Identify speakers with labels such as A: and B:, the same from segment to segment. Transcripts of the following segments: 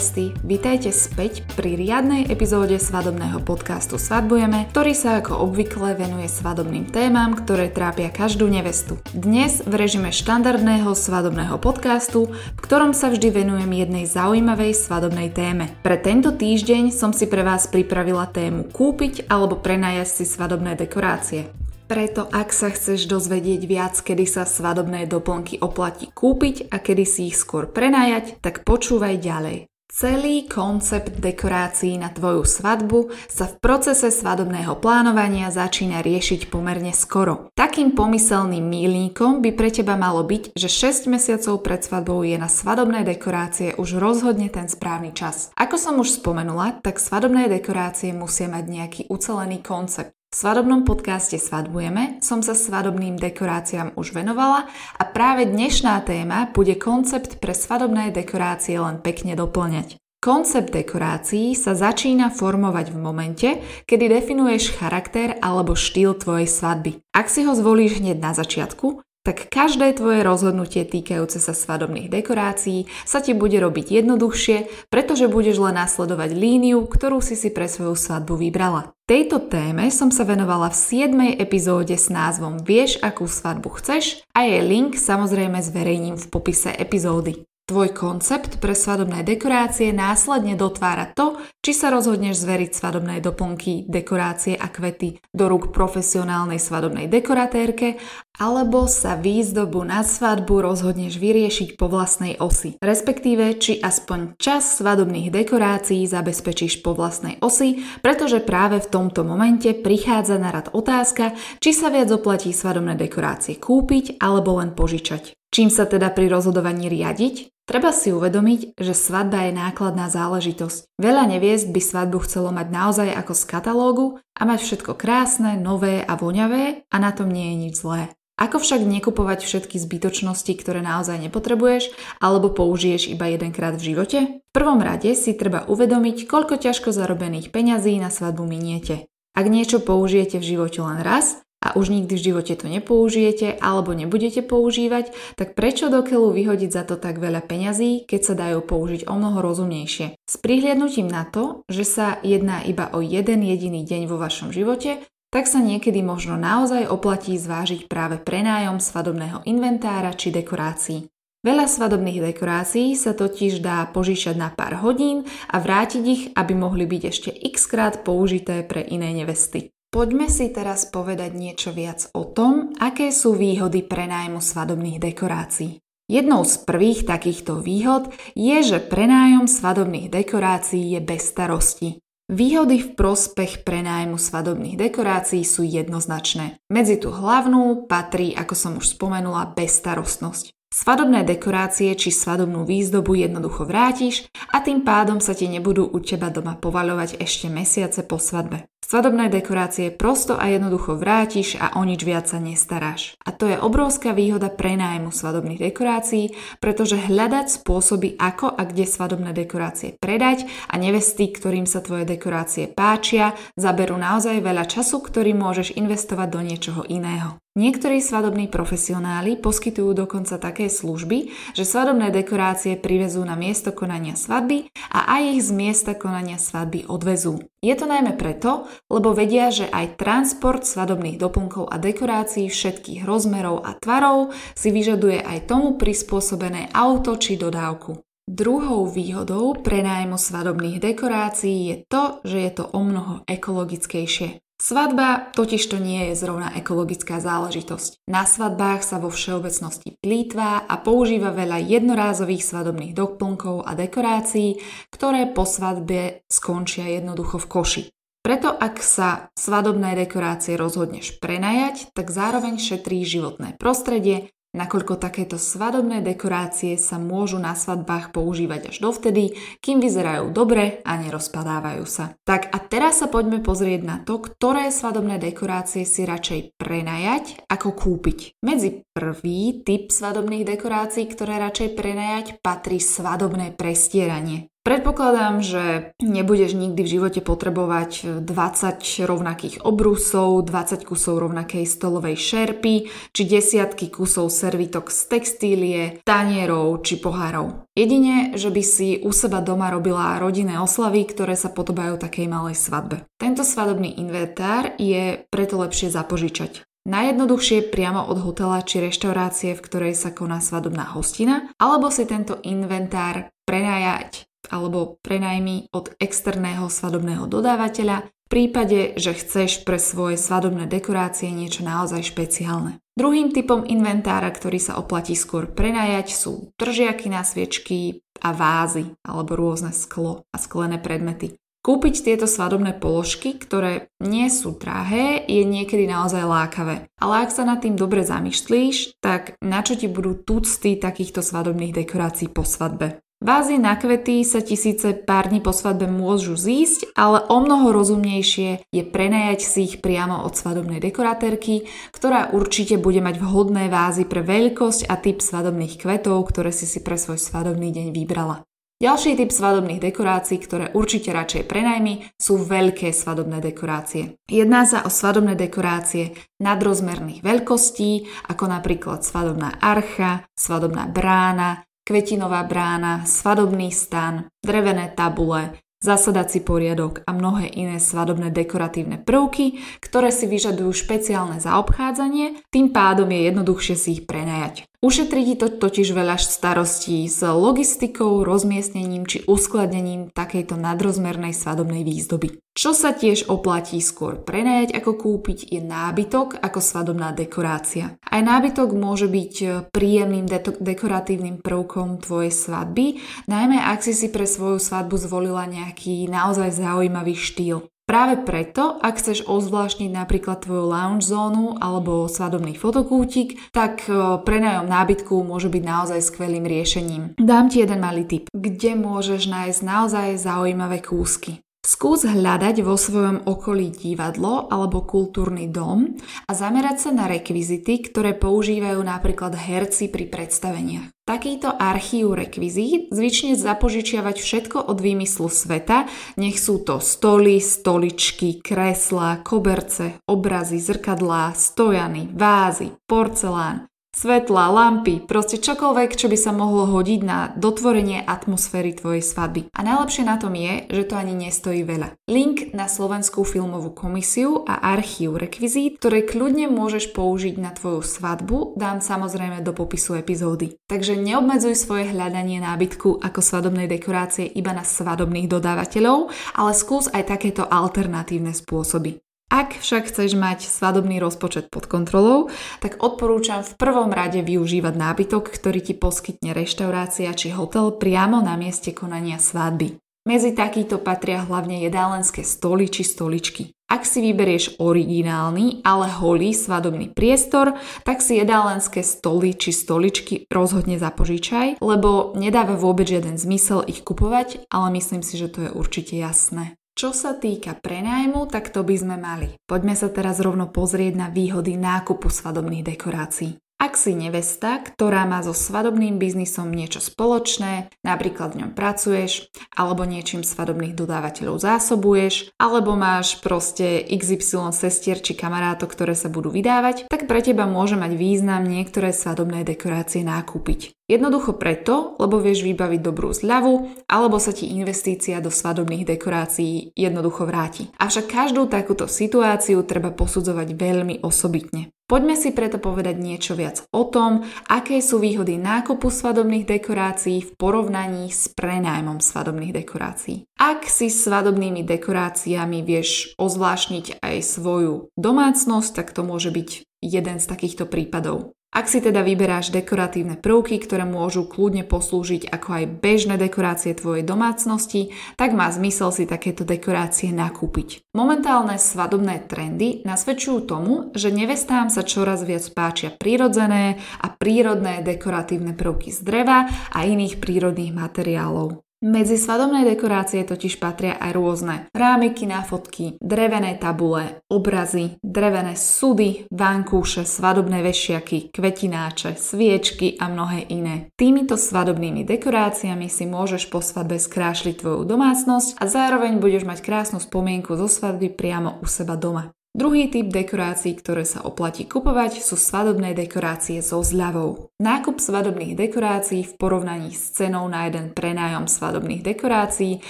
A: nevesty, vitajte späť pri riadnej epizóde svadobného podcastu Svadbujeme, ktorý sa ako obvykle venuje svadobným témam, ktoré trápia každú nevestu. Dnes v režime štandardného svadobného podcastu, v ktorom sa vždy venujem jednej zaujímavej svadobnej téme. Pre tento týždeň som si pre vás pripravila tému kúpiť alebo prenajať si svadobné dekorácie. Preto ak sa chceš dozvedieť viac, kedy sa svadobné doplnky oplatí kúpiť a kedy si ich skôr prenajať, tak počúvaj ďalej. Celý koncept dekorácií na tvoju svadbu sa v procese svadobného plánovania začína riešiť pomerne skoro. Takým pomyselným mílnikom by pre teba malo byť, že 6 mesiacov pred svadbou je na svadobné dekorácie už rozhodne ten správny čas. Ako som už spomenula, tak svadobné dekorácie musia mať nejaký ucelený koncept. V svadobnom podcaste Svadbujeme som sa svadobným dekoráciám už venovala a práve dnešná téma bude koncept pre svadobné dekorácie len pekne doplňať. Koncept dekorácií sa začína formovať v momente, kedy definuješ charakter alebo štýl tvojej svadby. Ak si ho zvolíš hneď na začiatku, tak každé tvoje rozhodnutie týkajúce sa svadobných dekorácií sa ti bude robiť jednoduchšie, pretože budeš len nasledovať líniu, ktorú si si pre svoju svadbu vybrala. Tejto téme som sa venovala v 7. epizóde s názvom Vieš, akú svadbu chceš a jej link samozrejme zverejním v popise epizódy. Tvoj koncept pre svadobné dekorácie následne dotvára to, či sa rozhodneš zveriť svadobné doplnky, dekorácie a kvety do rúk profesionálnej svadobnej dekoratérke, alebo sa výzdobu na svadbu rozhodneš vyriešiť po vlastnej osi, respektíve či aspoň čas svadobných dekorácií zabezpečíš po vlastnej osi, pretože práve v tomto momente prichádza na rad otázka, či sa viac oplatí svadobné dekorácie kúpiť alebo len požičať. Čím sa teda pri rozhodovaní riadiť? Treba si uvedomiť, že svadba je nákladná záležitosť. Veľa neviest by svadbu chcelo mať naozaj ako z katalógu a mať všetko krásne, nové a voňavé a na tom nie je nič zlé. Ako však nekupovať všetky zbytočnosti, ktoré naozaj nepotrebuješ alebo použiješ iba jedenkrát v živote? V prvom rade si treba uvedomiť, koľko ťažko zarobených peňazí na svadbu miniete. Ak niečo použijete v živote len raz, a už nikdy v živote to nepoužijete alebo nebudete používať, tak prečo do keľu vyhodiť za to tak veľa peňazí, keď sa dajú použiť o mnoho rozumnejšie? S prihliadnutím na to, že sa jedná iba o jeden jediný deň vo vašom živote, tak sa niekedy možno naozaj oplatí zvážiť práve prenájom svadobného inventára či dekorácií. Veľa svadobných dekorácií sa totiž dá požičať na pár hodín a vrátiť ich, aby mohli byť ešte x krát použité pre iné nevesty. Poďme si teraz povedať niečo viac o tom, aké sú výhody prenájmu svadobných dekorácií. Jednou z prvých takýchto výhod je, že prenájom svadobných dekorácií je bez starosti. Výhody v prospech prenájmu svadobných dekorácií sú jednoznačné. Medzi tú hlavnú patrí, ako som už spomenula, bezstarostnosť. Svadobné dekorácie či svadobnú výzdobu jednoducho vrátiš a tým pádom sa ti nebudú u teba doma povaľovať ešte mesiace po svadbe. Svadobné dekorácie prosto a jednoducho vrátiš a o nič viac sa nestaráš. A to je obrovská výhoda prenájmu svadobných dekorácií, pretože hľadať spôsoby, ako a kde svadobné dekorácie predať a nevesty, ktorým sa tvoje dekorácie páčia, zaberú naozaj veľa času, ktorý môžeš investovať do niečoho iného. Niektorí svadobní profesionáli poskytujú dokonca také služby, že svadobné dekorácie privezú na miesto konania svadby a aj ich z miesta konania svadby odvezú. Je to najmä preto, lebo vedia, že aj transport svadobných doplnkov a dekorácií všetkých rozmerov a tvarov si vyžaduje aj tomu prispôsobené auto či dodávku. Druhou výhodou prenájmu svadobných dekorácií je to, že je to o mnoho ekologickejšie. Svadba totiž to nie je zrovna ekologická záležitosť. Na svadbách sa vo všeobecnosti plýtvá a používa veľa jednorázových svadobných doplnkov a dekorácií, ktoré po svadbe skončia jednoducho v koši. Preto ak sa svadobné dekorácie rozhodneš prenajať, tak zároveň šetrí životné prostredie nakoľko takéto svadobné dekorácie sa môžu na svadbách používať až dovtedy, kým vyzerajú dobre a nerozpadávajú sa. Tak a teraz sa poďme pozrieť na to, ktoré svadobné dekorácie si radšej prenajať ako kúpiť. Medzi prvý typ svadobných dekorácií, ktoré radšej prenajať, patrí svadobné prestieranie. Predpokladám, že nebudeš nikdy v živote potrebovať 20 rovnakých obrusov, 20 kusov rovnakej stolovej šerpy, či desiatky kusov servitok z textílie, tanierov či pohárov. Jedine, že by si u seba doma robila rodinné oslavy, ktoré sa podobajú takej malej svadbe. Tento svadobný inventár je preto lepšie zapožičať. Najjednoduchšie priamo od hotela či reštaurácie, v ktorej sa koná svadobná hostina, alebo si tento inventár prenajať alebo prenajmi od externého svadobného dodávateľa v prípade, že chceš pre svoje svadobné dekorácie niečo naozaj špeciálne. Druhým typom inventára, ktorý sa oplatí skôr prenajať, sú tržiaky na sviečky a vázy alebo rôzne sklo a sklené predmety. Kúpiť tieto svadobné položky, ktoré nie sú drahé, je niekedy naozaj lákavé. Ale ak sa nad tým dobre zamýšľíš, tak na čo ti budú tucty takýchto svadobných dekorácií po svadbe? Vázy na kvety sa ti síce pár dní po svadbe môžu zísť, ale o mnoho rozumnejšie je prenajať si ich priamo od svadobnej dekoratérky, ktorá určite bude mať vhodné vázy pre veľkosť a typ svadobných kvetov, ktoré si si pre svoj svadobný deň vybrala. Ďalší typ svadobných dekorácií, ktoré určite radšej prenajmi, sú veľké svadobné dekorácie. Jedná sa o svadobné dekorácie nadrozmerných veľkostí, ako napríklad svadobná archa, svadobná brána, kvetinová brána, svadobný stan, drevené tabule, zasadací poriadok a mnohé iné svadobné dekoratívne prvky, ktoré si vyžadujú špeciálne zaobchádzanie, tým pádom je jednoduchšie si ich prenajať. Ušetrí ti to totiž veľa starostí s logistikou, rozmiestnením či uskladnením takejto nadrozmernej svadobnej výzdoby. Čo sa tiež oplatí skôr prenajať ako kúpiť je nábytok ako svadobná dekorácia. Aj nábytok môže byť príjemným de- dekoratívnym prvkom tvojej svadby, najmä ak si si pre svoju svadbu zvolila nejaký naozaj zaujímavý štýl. Práve preto, ak chceš ozvláštniť napríklad tvoju lounge zónu alebo svadobný fotokútik, tak e, prenajom nábytku môže byť naozaj skvelým riešením. Dám ti jeden malý tip, kde môžeš nájsť naozaj zaujímavé kúsky. Skús hľadať vo svojom okolí divadlo alebo kultúrny dom a zamerať sa na rekvizity, ktoré používajú napríklad herci pri predstaveniach. Takýto archív rekvizít zvyčne zapožičiavať všetko od výmyslu sveta, nech sú to stoly, stoličky, kreslá, koberce, obrazy, zrkadlá, stojany, vázy, porcelán, svetla, lampy, proste čokoľvek, čo by sa mohlo hodiť na dotvorenie atmosféry tvojej svadby. A najlepšie na tom je, že to ani nestojí veľa. Link na Slovenskú filmovú komisiu a archív rekvizít, ktoré kľudne môžeš použiť na tvoju svadbu, dám samozrejme do popisu epizódy. Takže neobmedzuj svoje hľadanie nábytku ako svadobnej dekorácie iba na svadobných dodávateľov, ale skús aj takéto alternatívne spôsoby. Ak však chceš mať svadobný rozpočet pod kontrolou, tak odporúčam v prvom rade využívať nábytok, ktorý ti poskytne reštaurácia či hotel priamo na mieste konania svadby. Medzi takýto patria hlavne jedálenské stoly či stoličky. Ak si vyberieš originálny, ale holý svadobný priestor, tak si jedálenské stoly či stoličky rozhodne zapožičaj, lebo nedáva vôbec žiaden zmysel ich kupovať, ale myslím si, že to je určite jasné. Čo sa týka prenajmu, tak to by sme mali. Poďme sa teraz rovno pozrieť na výhody nákupu svadobných dekorácií. Ak si nevesta, ktorá má so svadobným biznisom niečo spoločné, napríklad v ňom pracuješ, alebo niečím svadobných dodávateľov zásobuješ, alebo máš proste XY sestier či kamarátok, ktoré sa budú vydávať, tak pre teba môže mať význam niektoré svadobné dekorácie nákúpiť. Jednoducho preto, lebo vieš vybaviť dobrú zľavu, alebo sa ti investícia do svadobných dekorácií jednoducho vráti. Avšak každú takúto situáciu treba posudzovať veľmi osobitne. Poďme si preto povedať niečo viac o tom, aké sú výhody nákupu svadobných dekorácií v porovnaní s prenájmom svadobných dekorácií. Ak si svadobnými dekoráciami vieš ozvlášniť aj svoju domácnosť, tak to môže byť jeden z takýchto prípadov. Ak si teda vyberáš dekoratívne prvky, ktoré môžu kľudne poslúžiť ako aj bežné dekorácie tvojej domácnosti, tak má zmysel si takéto dekorácie nakúpiť. Momentálne svadobné trendy nasvedčujú tomu, že nevestám sa čoraz viac páčia prírodzené a prírodné dekoratívne prvky z dreva a iných prírodných materiálov. Medzi svadobné dekorácie totiž patria aj rôzne rámiky na fotky, drevené tabule, obrazy, drevené sudy, vankúše, svadobné vešiaky, kvetináče, sviečky a mnohé iné. Týmito svadobnými dekoráciami si môžeš po svadbe skrášliť tvoju domácnosť a zároveň budeš mať krásnu spomienku zo svadby priamo u seba doma. Druhý typ dekorácií, ktoré sa oplatí kupovať, sú svadobné dekorácie so zľavou. Nákup svadobných dekorácií v porovnaní s cenou na jeden prenájom svadobných dekorácií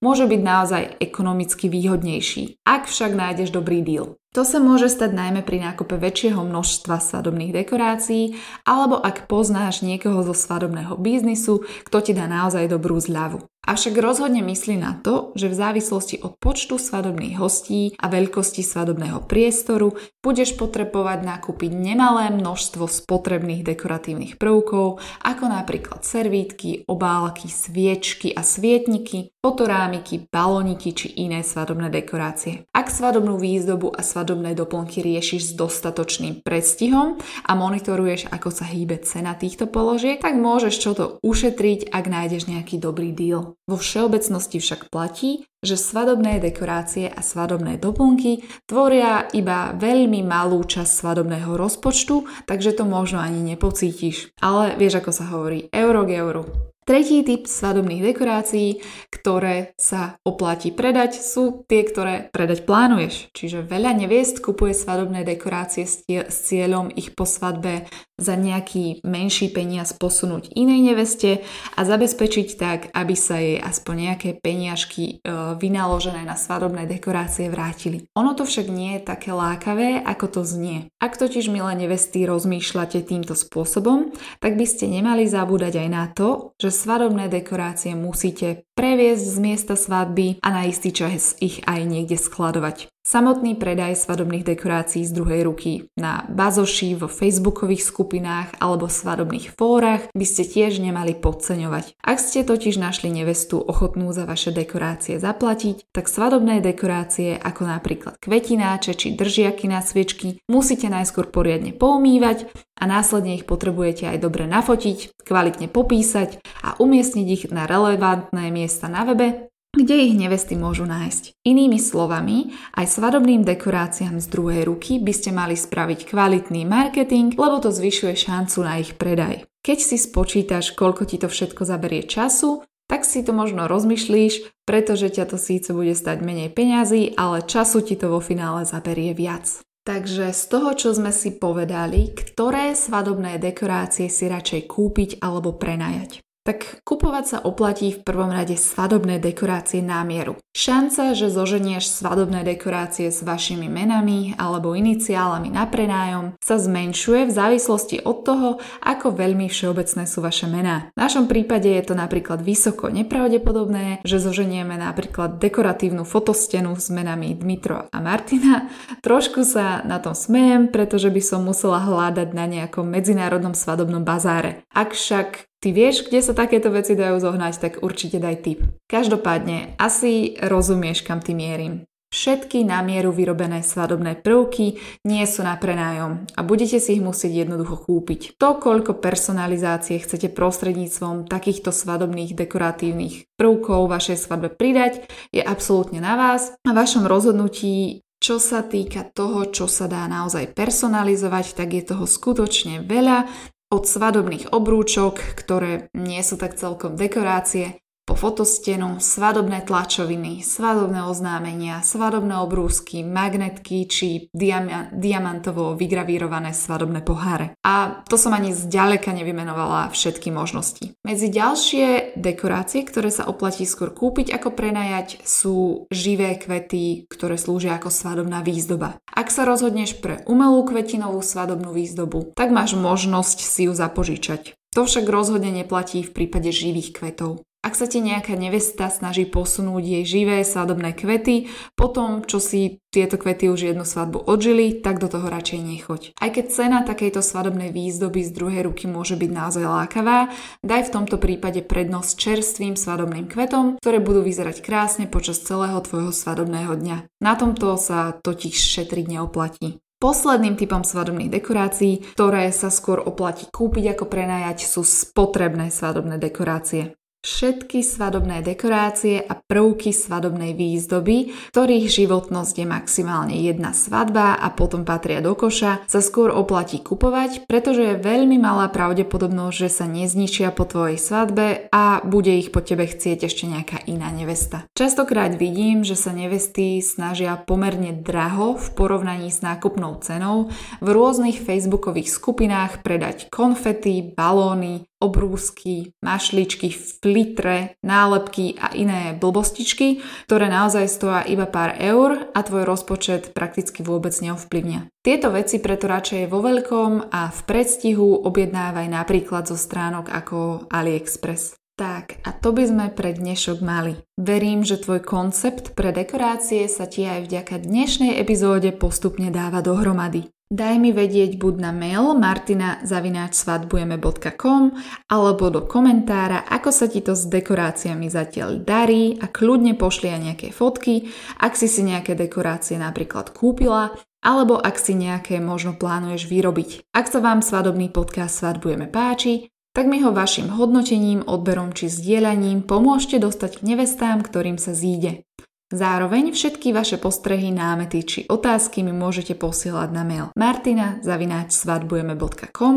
A: môže byť naozaj ekonomicky výhodnejší, ak však nájdeš dobrý deal. To sa môže stať najmä pri nákupe väčšieho množstva svadobných dekorácií alebo ak poznáš niekoho zo svadobného biznisu, kto ti dá naozaj dobrú zľavu. Avšak rozhodne myslí na to, že v závislosti od počtu svadobných hostí a veľkosti svadobného priestoru budeš potrebovať nakúpiť nemalé množstvo spotrebných dekoratívnych prvkov, ako napríklad servítky, obálky, sviečky a svietniky, fotorámiky, baloniky či iné svadobné dekorácie. Ak svadobnú výzdobu a svadobné doplnky riešiš s dostatočným predstihom a monitoruješ, ako sa hýbe cena týchto položiek, tak môžeš čo to ušetriť, ak nájdeš nejaký dobrý deal. Vo všeobecnosti však platí, že svadobné dekorácie a svadobné doplnky tvoria iba veľmi malú časť svadobného rozpočtu, takže to možno ani nepocítiš. Ale vieš, ako sa hovorí, euro k euru. Tretí typ svadobných dekorácií, ktoré sa oplatí predať, sú tie, ktoré predať plánuješ. Čiže veľa neviest kupuje svadobné dekorácie s, cieľom ich po svadbe za nejaký menší peniaz posunúť inej neveste a zabezpečiť tak, aby sa jej aspoň nejaké peniažky e, vynaložené na svadobné dekorácie vrátili. Ono to však nie je také lákavé, ako to znie. Ak totiž, milé nevesty, rozmýšľate týmto spôsobom, tak by ste nemali zabúdať aj na to, že svadobné dekorácie musíte previesť z miesta svadby a na istý čas ich aj niekde skladovať. Samotný predaj svadobných dekorácií z druhej ruky na bazoši, vo facebookových skupinách alebo svadobných fórach by ste tiež nemali podceňovať. Ak ste totiž našli nevestu ochotnú za vaše dekorácie zaplatiť, tak svadobné dekorácie ako napríklad kvetináče či držiaky na sviečky musíte najskôr poriadne poumývať a následne ich potrebujete aj dobre nafotiť, kvalitne popísať a umiestniť ich na relevantné miesta na webe kde ich nevesty môžu nájsť. Inými slovami, aj svadobným dekoráciám z druhej ruky by ste mali spraviť kvalitný marketing, lebo to zvyšuje šancu na ich predaj. Keď si spočítaš, koľko ti to všetko zaberie času, tak si to možno rozmyšlíš, pretože ťa to síce bude stať menej peňazí, ale času ti to vo finále zaberie viac. Takže z toho, čo sme si povedali, ktoré svadobné dekorácie si radšej kúpiť alebo prenajať tak kupovať sa oplatí v prvom rade svadobné dekorácie na mieru. Šanca, že zoženieš svadobné dekorácie s vašimi menami alebo iniciálami na prenájom sa zmenšuje v závislosti od toho, ako veľmi všeobecné sú vaše mená. V našom prípade je to napríklad vysoko nepravdepodobné, že zoženieme napríklad dekoratívnu fotostenu s menami Dmitro a Martina. Trošku sa na tom smejem, pretože by som musela hľadať na nejakom medzinárodnom svadobnom bazáre. Ak však ty vieš, kde sa takéto veci dajú zohnať, tak určite daj tip. Každopádne, asi rozumieš, kam ty mierim. Všetky na mieru vyrobené svadobné prvky nie sú na prenájom a budete si ich musieť jednoducho kúpiť. To, koľko personalizácie chcete prostredníctvom takýchto svadobných dekoratívnych prvkov vašej svadbe pridať, je absolútne na vás a vašom rozhodnutí čo sa týka toho, čo sa dá naozaj personalizovať, tak je toho skutočne veľa od svadobných obrúčok, ktoré nie sú tak celkom dekorácie, po fotostenu, svadobné tlačoviny, svadobné oznámenia, svadobné obrúsky, magnetky či diama- diamantovo vygravírované svadobné poháre. A to som ani zďaleka nevymenovala všetky možnosti. Medzi ďalšie dekorácie, ktoré sa oplatí skôr kúpiť ako prenajať, sú živé kvety, ktoré slúžia ako svadobná výzdoba. Ak sa rozhodneš pre umelú kvetinovú svadobnú výzdobu, tak máš možnosť si ju zapožičať. To však rozhodne neplatí v prípade živých kvetov. Ak sa ti nejaká nevesta snaží posunúť jej živé svadobné kvety, potom čo si tieto kvety už jednu svadbu odžili, tak do toho radšej nechoď. Aj keď cena takejto svadobnej výzdoby z druhej ruky môže byť naozaj lákavá, daj v tomto prípade prednosť čerstvým svadobným kvetom, ktoré budú vyzerať krásne počas celého tvojho svadobného dňa. Na tomto sa totiž šetriť neoplatí. Posledným typom svadobných dekorácií, ktoré sa skôr oplatí kúpiť ako prenajať, sú spotrebné svadobné dekorácie. Všetky svadobné dekorácie a prvky svadobnej výzdoby, ktorých životnosť je maximálne jedna svadba a potom patria do koša, sa skôr oplatí kupovať, pretože je veľmi malá pravdepodobnosť, že sa nezničia po tvojej svadbe a bude ich po tebe chcieť ešte nejaká iná nevesta. Častokrát vidím, že sa nevesty snažia pomerne draho v porovnaní s nákupnou cenou v rôznych facebookových skupinách predať konfety, balóny, obrúsky, mašličky, flitre, nálepky a iné blbostičky, ktoré naozaj stoja iba pár eur a tvoj rozpočet prakticky vôbec neovplyvnia. Tieto veci preto radšej vo veľkom a v predstihu objednávaj napríklad zo stránok ako AliExpress. Tak, a to by sme pre dnešok mali. Verím, že tvoj koncept pre dekorácie sa ti aj vďaka dnešnej epizóde postupne dáva dohromady. Daj mi vedieť buď na mail martina.svadbujeme.com alebo do komentára, ako sa ti to s dekoráciami zatiaľ darí a kľudne pošli aj nejaké fotky, ak si si nejaké dekorácie napríklad kúpila alebo ak si nejaké možno plánuješ vyrobiť. Ak sa vám svadobný podcast Svadbujeme páči, tak mi ho vašim hodnotením, odberom či zdieľaním pomôžte dostať k nevestám, ktorým sa zíde. Zároveň všetky vaše postrehy, námety či otázky mi môžete posielať na mail martina.svadbujeme.com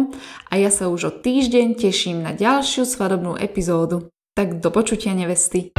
A: a ja sa už o týždeň teším na ďalšiu svadobnú epizódu. Tak do počutia nevesty.